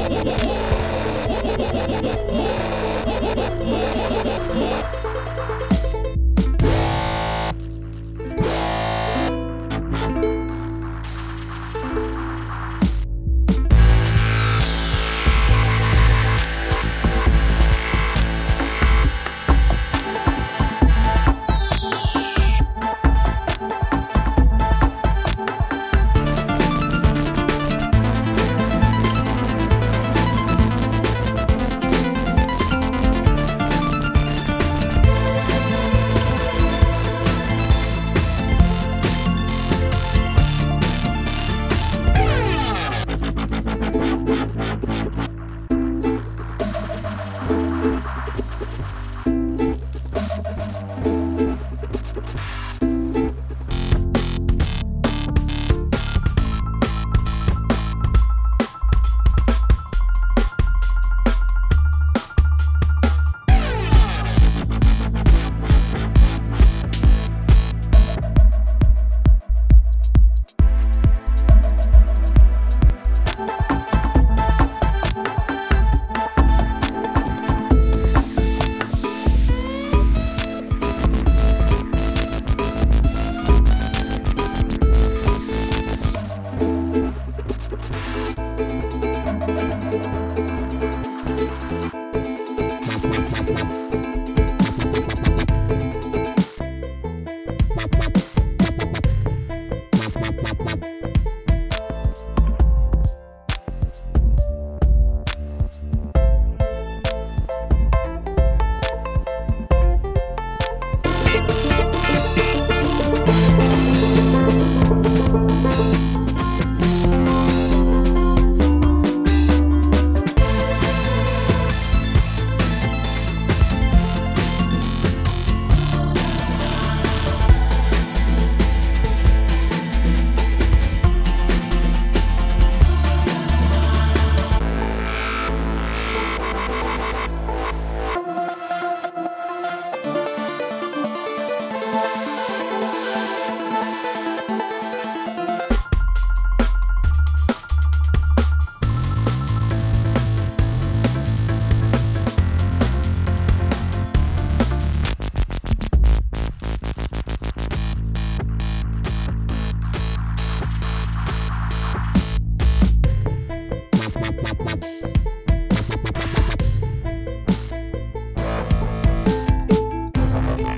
Whoa!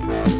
Bye.